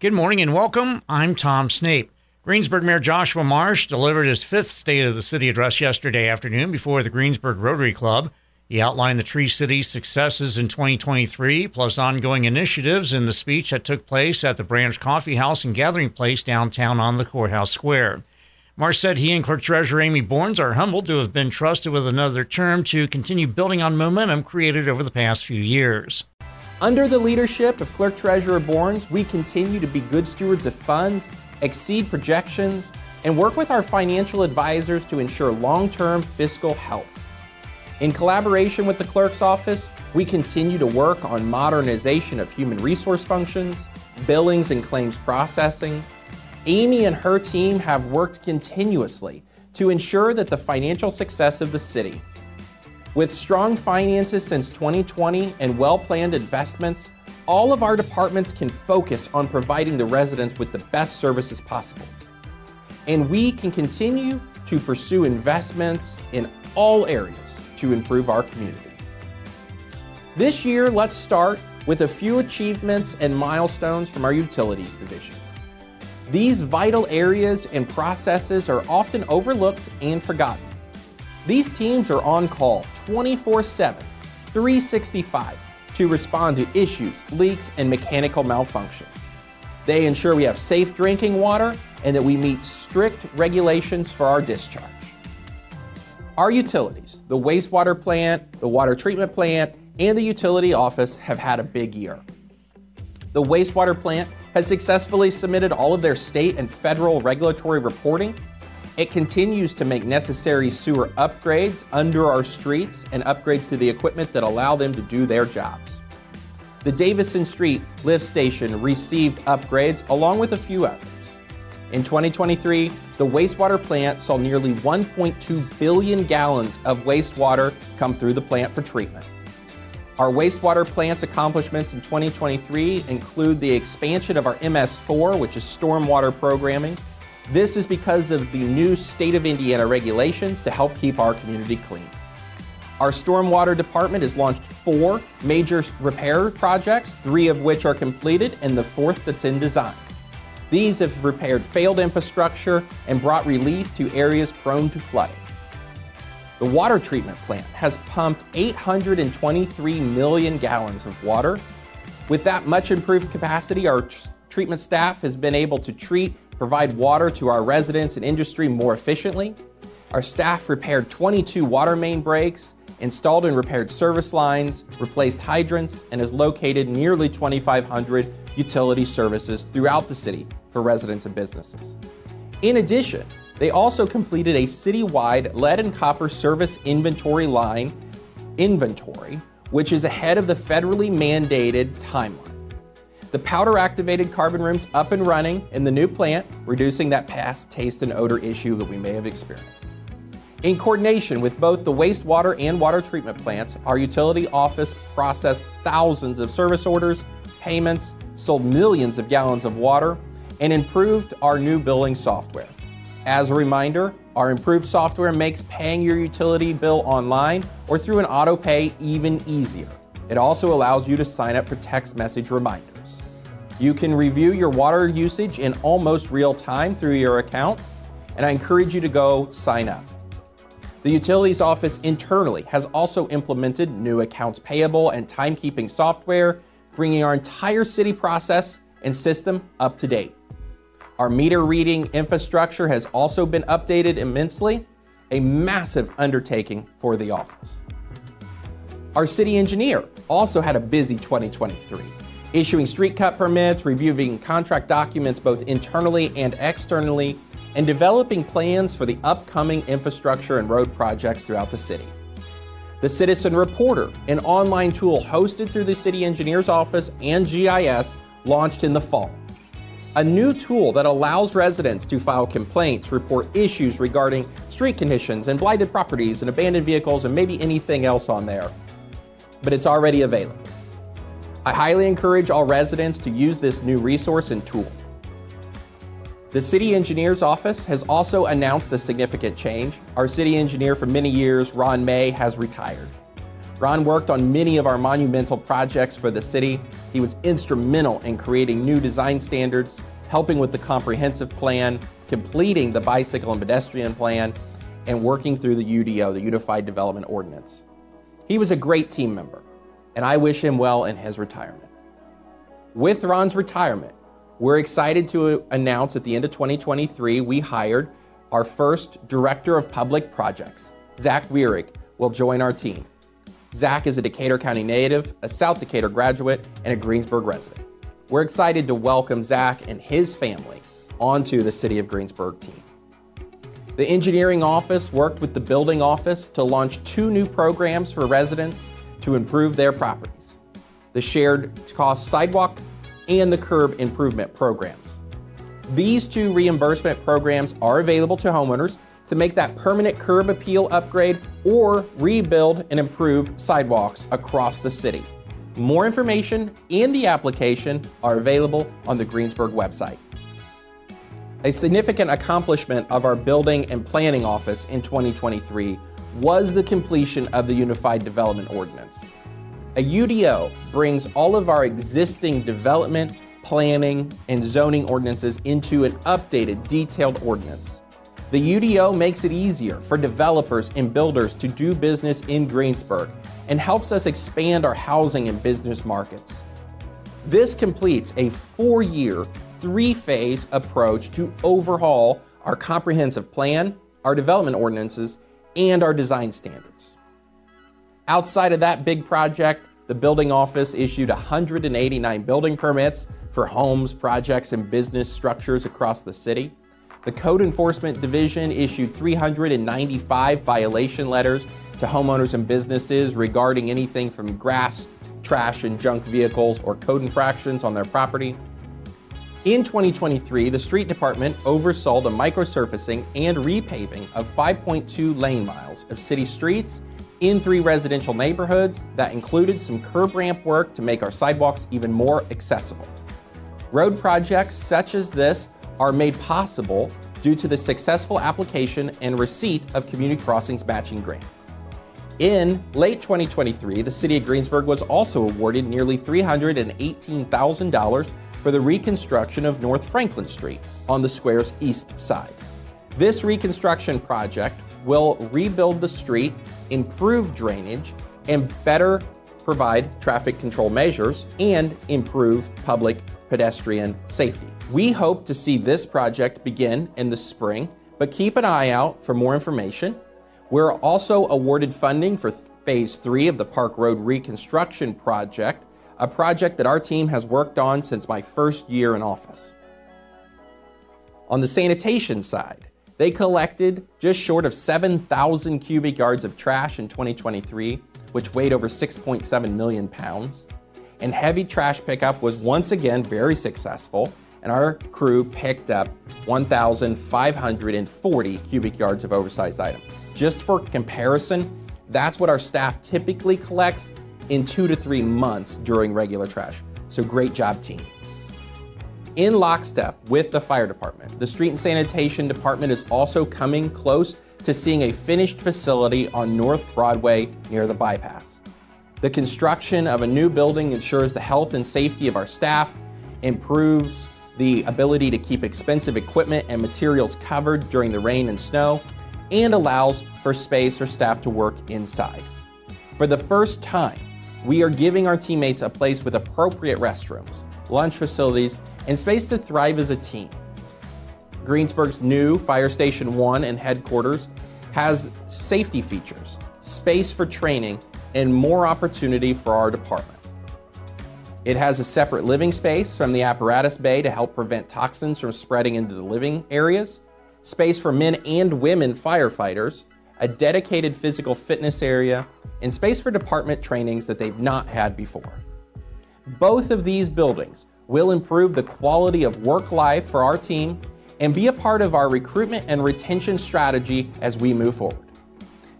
Good morning and welcome. I'm Tom Snape. Greensburg Mayor Joshua Marsh delivered his fifth State of the City address yesterday afternoon before the Greensburg Rotary Club. He outlined the Tree City's successes in 2023, plus ongoing initiatives in the speech that took place at the Branch Coffee House and Gathering Place downtown on the Courthouse Square. Marsh said he and Clerk Treasurer Amy Borns are humbled to have been trusted with another term to continue building on momentum created over the past few years. Under the leadership of Clerk Treasurer Borns, we continue to be good stewards of funds, exceed projections, and work with our financial advisors to ensure long term fiscal health. In collaboration with the clerk's office, we continue to work on modernization of human resource functions, billings and claims processing. Amy and her team have worked continuously to ensure that the financial success of the city with strong finances since 2020 and well planned investments, all of our departments can focus on providing the residents with the best services possible. And we can continue to pursue investments in all areas to improve our community. This year, let's start with a few achievements and milestones from our utilities division. These vital areas and processes are often overlooked and forgotten. These teams are on call 24 7, 365 to respond to issues, leaks, and mechanical malfunctions. They ensure we have safe drinking water and that we meet strict regulations for our discharge. Our utilities, the wastewater plant, the water treatment plant, and the utility office have had a big year. The wastewater plant has successfully submitted all of their state and federal regulatory reporting it continues to make necessary sewer upgrades under our streets and upgrades to the equipment that allow them to do their jobs. The Davison Street lift station received upgrades along with a few others. In 2023, the wastewater plant saw nearly 1.2 billion gallons of wastewater come through the plant for treatment. Our wastewater plant's accomplishments in 2023 include the expansion of our MS4, which is stormwater programming, this is because of the new state of Indiana regulations to help keep our community clean. Our stormwater department has launched four major repair projects, three of which are completed, and the fourth that's in design. These have repaired failed infrastructure and brought relief to areas prone to flooding. The water treatment plant has pumped 823 million gallons of water. With that much improved capacity, our treatment staff has been able to treat provide water to our residents and industry more efficiently. Our staff repaired 22 water main breaks, installed and repaired service lines, replaced hydrants, and has located nearly 2,500 utility services throughout the city for residents and businesses. In addition, they also completed a citywide lead and copper service inventory line inventory, which is ahead of the federally mandated timeline the powder activated carbon rooms up and running in the new plant, reducing that past taste and odor issue that we may have experienced. In coordination with both the wastewater and water treatment plants, our utility office processed thousands of service orders, payments, sold millions of gallons of water, and improved our new billing software. As a reminder, our improved software makes paying your utility bill online or through an auto pay even easier. It also allows you to sign up for text message reminders. You can review your water usage in almost real time through your account, and I encourage you to go sign up. The Utilities Office internally has also implemented new accounts payable and timekeeping software, bringing our entire city process and system up to date. Our meter reading infrastructure has also been updated immensely, a massive undertaking for the office. Our city engineer also had a busy 2023 issuing street cut permits, reviewing contract documents both internally and externally, and developing plans for the upcoming infrastructure and road projects throughout the city. The Citizen Reporter, an online tool hosted through the City Engineer's Office and GIS, launched in the fall. A new tool that allows residents to file complaints, report issues regarding street conditions and blighted properties and abandoned vehicles and maybe anything else on there. But it's already available. I highly encourage all residents to use this new resource and tool. The City Engineer's Office has also announced a significant change. Our City Engineer for many years, Ron May, has retired. Ron worked on many of our monumental projects for the city. He was instrumental in creating new design standards, helping with the comprehensive plan, completing the bicycle and pedestrian plan, and working through the UDO, the Unified Development Ordinance. He was a great team member, and I wish him well in his retirement. With Ron's retirement, we're excited to announce at the end of 2023, we hired our first Director of Public Projects. Zach Wierig will join our team. Zach is a Decatur County native, a South Decatur graduate, and a Greensburg resident. We're excited to welcome Zach and his family onto the City of Greensburg team. The engineering office worked with the building office to launch two new programs for residents to improve their properties the shared cost sidewalk and the curb improvement programs. These two reimbursement programs are available to homeowners to make that permanent curb appeal upgrade or rebuild and improve sidewalks across the city. More information and the application are available on the Greensburg website. A significant accomplishment of our building and planning office in 2023 was the completion of the Unified Development Ordinance. A UDO brings all of our existing development, planning, and zoning ordinances into an updated, detailed ordinance. The UDO makes it easier for developers and builders to do business in Greensburg and helps us expand our housing and business markets. This completes a four year, three phase approach to overhaul our comprehensive plan, our development ordinances, and our design standards. Outside of that big project, the building office issued 189 building permits for homes, projects, and business structures across the city. The Code Enforcement Division issued 395 violation letters to homeowners and businesses regarding anything from grass, trash, and junk vehicles or code infractions on their property. In 2023, the Street Department oversaw the microsurfacing and repaving of 5.2 lane miles of city streets in three residential neighborhoods that included some curb ramp work to make our sidewalks even more accessible. Road projects such as this are made possible due to the successful application and receipt of Community Crossings Matching Grant. In late 2023, the City of Greensburg was also awarded nearly $318,000 for the reconstruction of North Franklin Street on the square's east side. This reconstruction project will rebuild the street, improve drainage, and better provide traffic control measures and improve public pedestrian safety. We hope to see this project begin in the spring, but keep an eye out for more information. We're also awarded funding for phase three of the Park Road Reconstruction Project, a project that our team has worked on since my first year in office. On the sanitation side, they collected just short of 7,000 cubic yards of trash in 2023, which weighed over 6.7 million pounds. And heavy trash pickup was once again very successful, and our crew picked up 1,540 cubic yards of oversized items. Just for comparison, that's what our staff typically collects in two to three months during regular trash. So great job, team. In lockstep with the fire department, the street and sanitation department is also coming close to seeing a finished facility on North Broadway near the bypass. The construction of a new building ensures the health and safety of our staff, improves the ability to keep expensive equipment and materials covered during the rain and snow, and allows for space for staff to work inside. For the first time, we are giving our teammates a place with appropriate restrooms, lunch facilities, and space to thrive as a team. Greensburg's new Fire Station 1 and headquarters has safety features, space for training, and more opportunity for our department. It has a separate living space from the apparatus bay to help prevent toxins from spreading into the living areas, space for men and women firefighters, a dedicated physical fitness area, and space for department trainings that they've not had before. Both of these buildings will improve the quality of work life for our team and be a part of our recruitment and retention strategy as we move forward.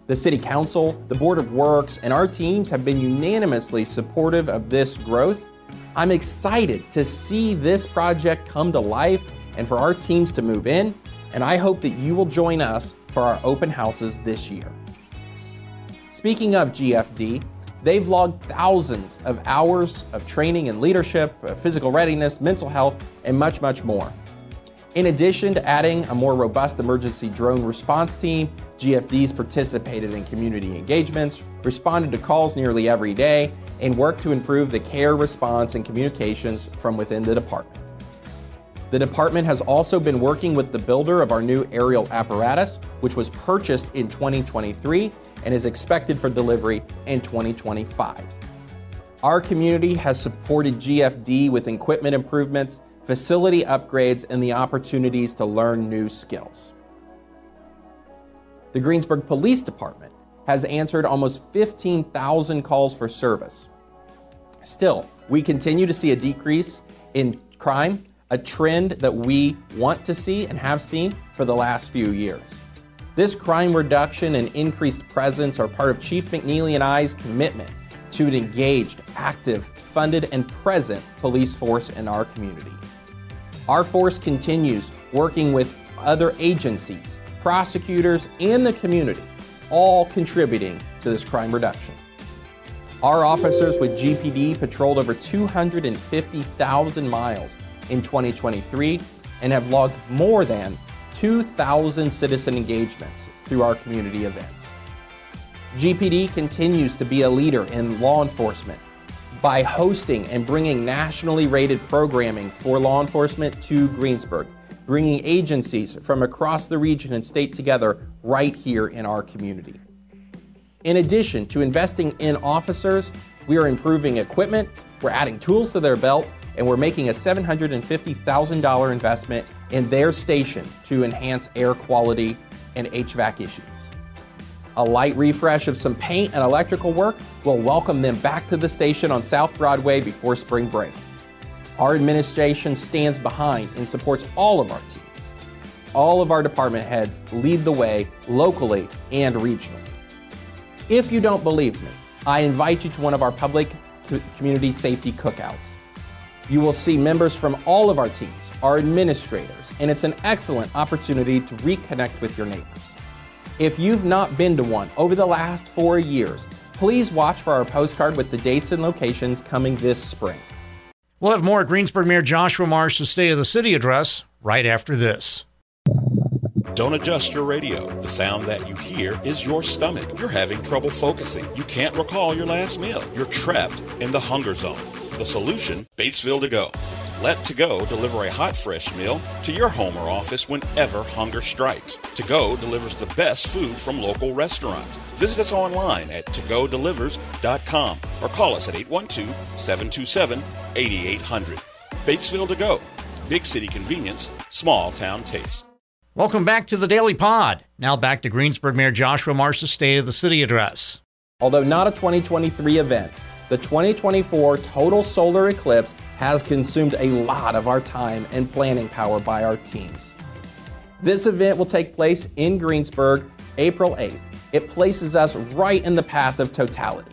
The City Council, the Board of Works, and our teams have been unanimously supportive of this growth I'm excited to see this project come to life and for our teams to move in, and I hope that you will join us for our open houses this year. Speaking of GFD, They've logged thousands of hours of training and leadership, physical readiness, mental health, and much, much more. In addition to adding a more robust emergency drone response team, GFDs participated in community engagements, responded to calls nearly every day, and worked to improve the care, response, and communications from within the department. The department has also been working with the builder of our new aerial apparatus, which was purchased in 2023 and is expected for delivery in 2025. Our community has supported GFD with equipment improvements, facility upgrades, and the opportunities to learn new skills. The Greensburg Police Department has answered almost 15,000 calls for service. Still, we continue to see a decrease in crime a trend that we want to see and have seen for the last few years. This crime reduction and increased presence are part of Chief McNeely and I's commitment to an engaged, active, funded, and present police force in our community. Our force continues working with other agencies, prosecutors, and the community, all contributing to this crime reduction. Our officers with GPD patrolled over 250,000 miles in 2023 and have logged more than 2,000 citizen engagements through our community events. GPD continues to be a leader in law enforcement by hosting and bringing nationally rated programming for law enforcement to Greensburg, bringing agencies from across the region and state together right here in our community. In addition to investing in officers, we are improving equipment, we're adding tools to their belt, and we're making a $750,000 investment in their station to enhance air quality and HVAC issues. A light refresh of some paint and electrical work will welcome them back to the station on South Broadway before spring break. Our administration stands behind and supports all of our teams. All of our department heads lead the way locally and regionally. If you don't believe me, I invite you to one of our public community safety cookouts. You will see members from all of our teams, our administrators, and it's an excellent opportunity to reconnect with your neighbors. If you've not been to one over the last four years, please watch for our postcard with the dates and locations coming this spring. We'll have more Greensburg Mayor Joshua Marsh's State of the City address right after this. Don't adjust your radio. The sound that you hear is your stomach. You're having trouble focusing. You can't recall your last meal. You're trapped in the hunger zone. The solution Batesville to Go. Let To Go deliver a hot, fresh meal to your home or office whenever hunger strikes. To Go delivers the best food from local restaurants. Visit us online at togodelivers.com or call us at 812 727 8800. Batesville To Go. Big city convenience, small town taste. Welcome back to the Daily Pod. Now back to Greensburg Mayor Joshua Marsh's State of the City address. Although not a 2023 event, the 2024 total solar eclipse has consumed a lot of our time and planning power by our teams. This event will take place in Greensburg April 8th. It places us right in the path of totality.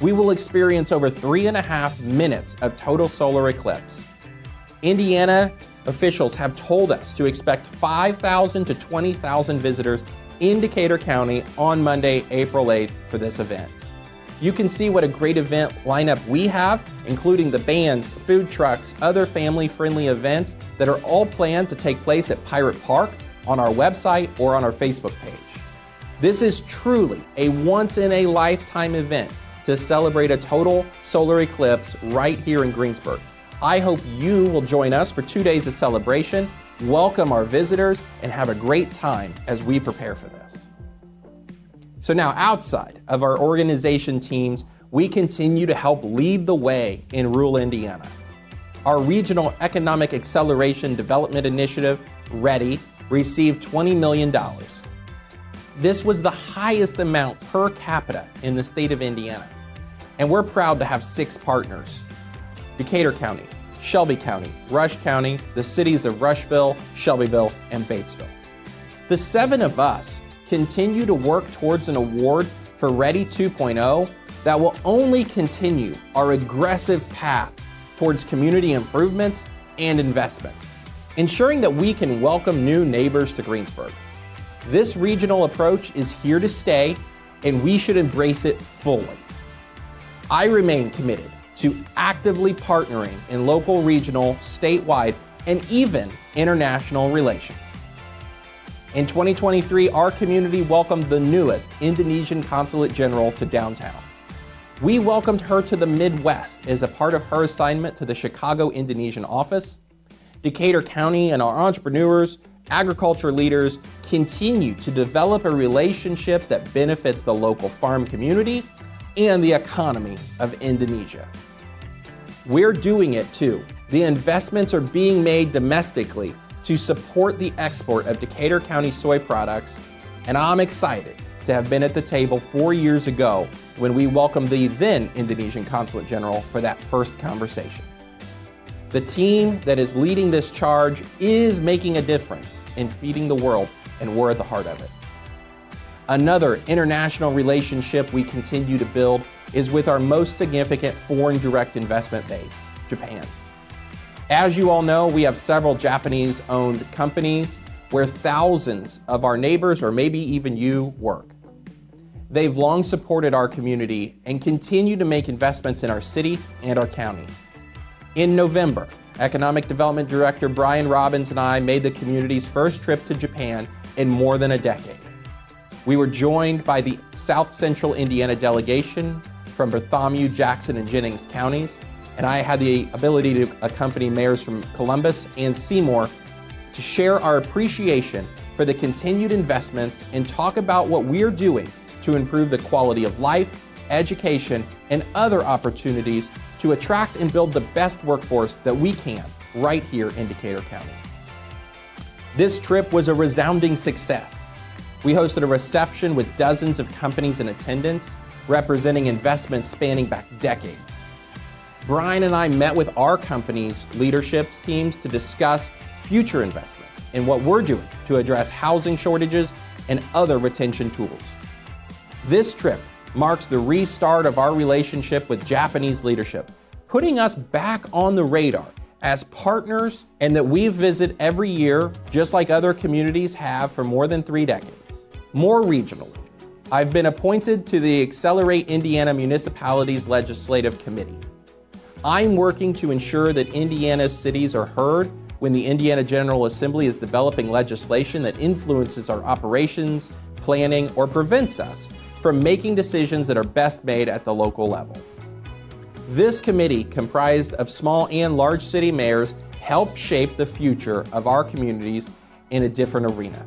We will experience over three and a half minutes of total solar eclipse. Indiana officials have told us to expect 5,000 to 20,000 visitors in Decatur County on Monday, April 8th for this event. You can see what a great event lineup we have, including the bands, food trucks, other family friendly events that are all planned to take place at Pirate Park on our website or on our Facebook page. This is truly a once in a lifetime event to celebrate a total solar eclipse right here in Greensburg. I hope you will join us for two days of celebration, welcome our visitors, and have a great time as we prepare for this. So now, outside of our organization teams, we continue to help lead the way in rural Indiana. Our Regional Economic Acceleration Development Initiative, READI, received $20 million. This was the highest amount per capita in the state of Indiana. And we're proud to have six partners Decatur County, Shelby County, Rush County, the cities of Rushville, Shelbyville, and Batesville. The seven of us continue to work towards an award for READI 2.0 that will only continue our aggressive path towards community improvements and investments, ensuring that we can welcome new neighbors to Greensburg. This regional approach is here to stay, and we should embrace it fully. I remain committed to actively partnering in local, regional, statewide, and even international relations. In 2023, our community welcomed the newest Indonesian Consulate General to downtown. We welcomed her to the Midwest as a part of her assignment to the Chicago Indonesian office. Decatur County and our entrepreneurs, agriculture leaders continue to develop a relationship that benefits the local farm community and the economy of Indonesia. We're doing it too. The investments are being made domestically to support the export of Decatur County soy products, and I'm excited to have been at the table four years ago when we welcomed the then Indonesian Consulate General for that first conversation. The team that is leading this charge is making a difference in feeding the world, and we're at the heart of it. Another international relationship we continue to build is with our most significant foreign direct investment base, Japan. As you all know, we have several Japanese owned companies where thousands of our neighbors, or maybe even you, work. They've long supported our community and continue to make investments in our city and our county. In November, Economic Development Director Brian Robbins and I made the community's first trip to Japan in more than a decade. We were joined by the South Central Indiana delegation from Bartholomew, Jackson, and Jennings counties, and I had the ability to accompany mayors from Columbus and Seymour to share our appreciation for the continued investments and talk about what we're doing to improve the quality of life, education, and other opportunities to attract and build the best workforce that we can right here in Decatur County. This trip was a resounding success. We hosted a reception with dozens of companies in attendance, representing investments spanning back decades. Brian and I met with our company's leadership teams to discuss future investments and what we're doing to address housing shortages and other retention tools. This trip marks the restart of our relationship with Japanese leadership, putting us back on the radar as partners and that we visit every year, just like other communities have for more than three decades. More regionally, I've been appointed to the Accelerate Indiana Municipalities Legislative Committee. I'm working to ensure that Indiana's cities are heard when the Indiana General Assembly is developing legislation that influences our operations, planning, or prevents us from making decisions that are best made at the local level. This committee, comprised of small and large city mayors, help shape the future of our communities in a different arena.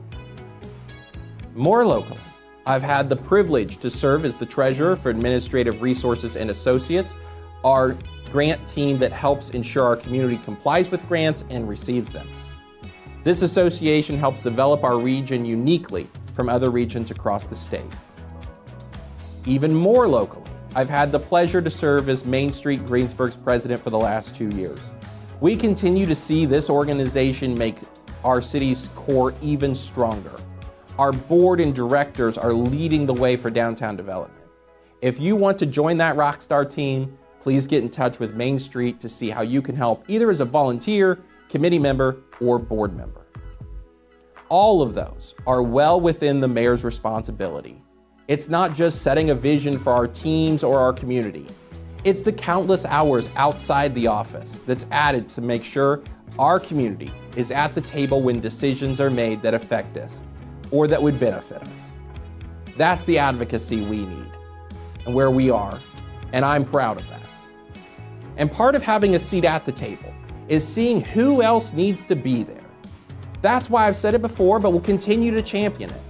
More locally, I've had the privilege to serve as the treasurer for Administrative Resources and Associates, our grant team that helps ensure our community complies with grants and receives them. This association helps develop our region uniquely from other regions across the state even more locally. I've had the pleasure to serve as Main Street Greensburg's president for the last two years. We continue to see this organization make our city's core even stronger. Our board and directors are leading the way for downtown development. If you want to join that rockstar team, please get in touch with Main Street to see how you can help either as a volunteer, committee member, or board member. All of those are well within the mayor's responsibility. It's not just setting a vision for our teams or our community. It's the countless hours outside the office that's added to make sure our community is at the table when decisions are made that affect us or that would benefit us. That's the advocacy we need and where we are, and I'm proud of that. And part of having a seat at the table is seeing who else needs to be there. That's why I've said it before, but will continue to champion it.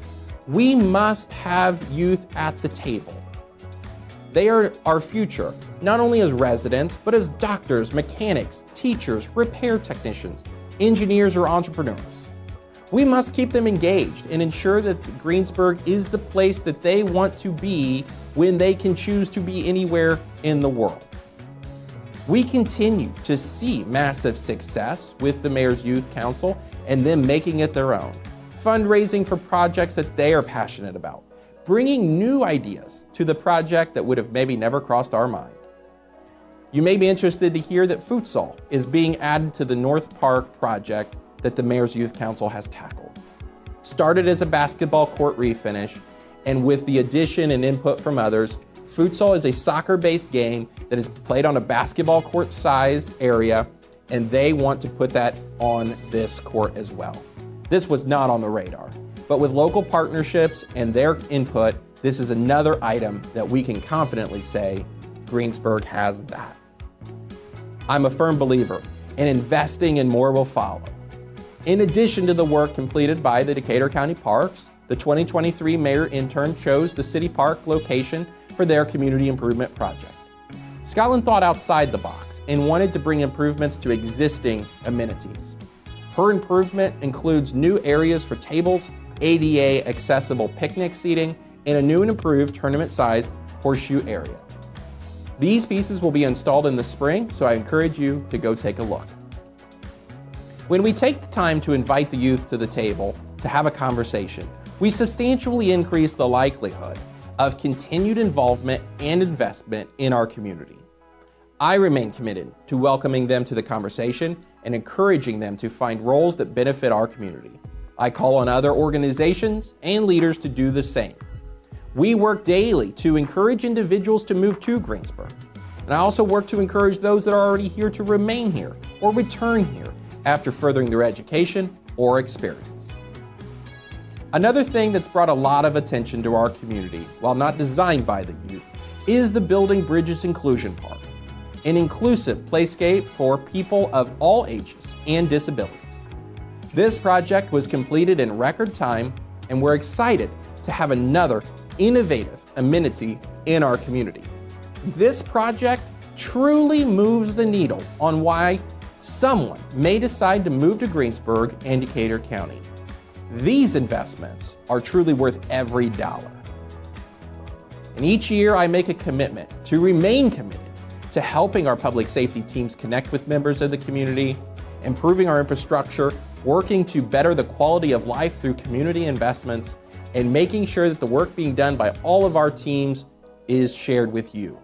We must have youth at the table. They are our future, not only as residents, but as doctors, mechanics, teachers, repair technicians, engineers, or entrepreneurs. We must keep them engaged and ensure that Greensburg is the place that they want to be when they can choose to be anywhere in the world. We continue to see massive success with the Mayor's Youth Council and them making it their own fundraising for projects that they are passionate about, bringing new ideas to the project that would have maybe never crossed our mind. You may be interested to hear that futsal is being added to the North Park project that the Mayor's Youth Council has tackled. Started as a basketball court refinish, and with the addition and input from others, Futsal is a soccer based game that is played on a basketball court sized area, and they want to put that on this court as well. This was not on the radar, but with local partnerships and their input, this is another item that we can confidently say Greensburg has that. I'm a firm believer in investing and more will follow. In addition to the work completed by the Decatur County Parks, the 2023 mayor intern chose the City Park location for their community improvement project. Scotland thought outside the box and wanted to bring improvements to existing amenities. Her improvement includes new areas for tables, ADA accessible picnic seating, and a new and improved tournament sized horseshoe area. These pieces will be installed in the spring, so I encourage you to go take a look. When we take the time to invite the youth to the table to have a conversation, we substantially increase the likelihood of continued involvement and investment in our community. I remain committed to welcoming them to the conversation and encouraging them to find roles that benefit our community. I call on other organizations and leaders to do the same. We work daily to encourage individuals to move to Greensburg. And I also work to encourage those that are already here to remain here or return here after furthering their education or experience. Another thing that's brought a lot of attention to our community, while not designed by the youth, is the Building Bridges Inclusion Park, an inclusive playscape for people of all ages and disabilities. This project was completed in record time, and we're excited to have another innovative amenity in our community. This project truly moves the needle on why someone may decide to move to Greensburg and Decatur County. These investments are truly worth every dollar. And each year I make a commitment to remain committed to helping our public safety teams connect with members of the community, improving our infrastructure, working to better the quality of life through community investments, and making sure that the work being done by all of our teams is shared with you.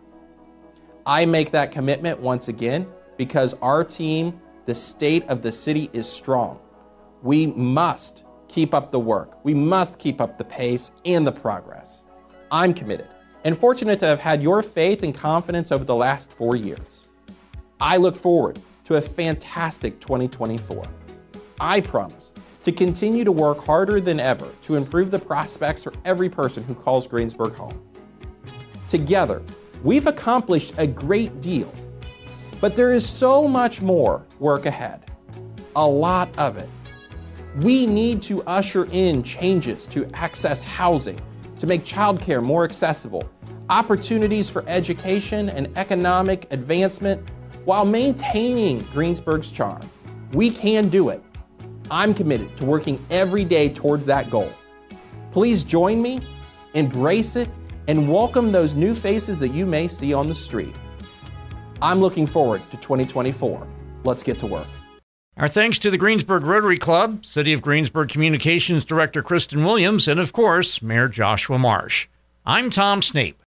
I make that commitment once again because our team, the state of the city, is strong. We must keep up the work. We must keep up the pace and the progress. I'm committed and fortunate to have had your faith and confidence over the last four years. I look forward to a fantastic 2024. I promise to continue to work harder than ever to improve the prospects for every person who calls Greensburg home. Together, we've accomplished a great deal but there is so much more work ahead, a lot of it. We need to usher in changes to access housing, to make childcare more accessible, opportunities for education and economic advancement while maintaining Greensburg's charm. We can do it. I'm committed to working every day towards that goal. Please join me, embrace it, and welcome those new faces that you may see on the street. I'm looking forward to 2024. Let's get to work. Our thanks to the Greensburg Rotary Club, City of Greensburg Communications Director Kristen Williams, and of course, Mayor Joshua Marsh. I'm Tom Snape.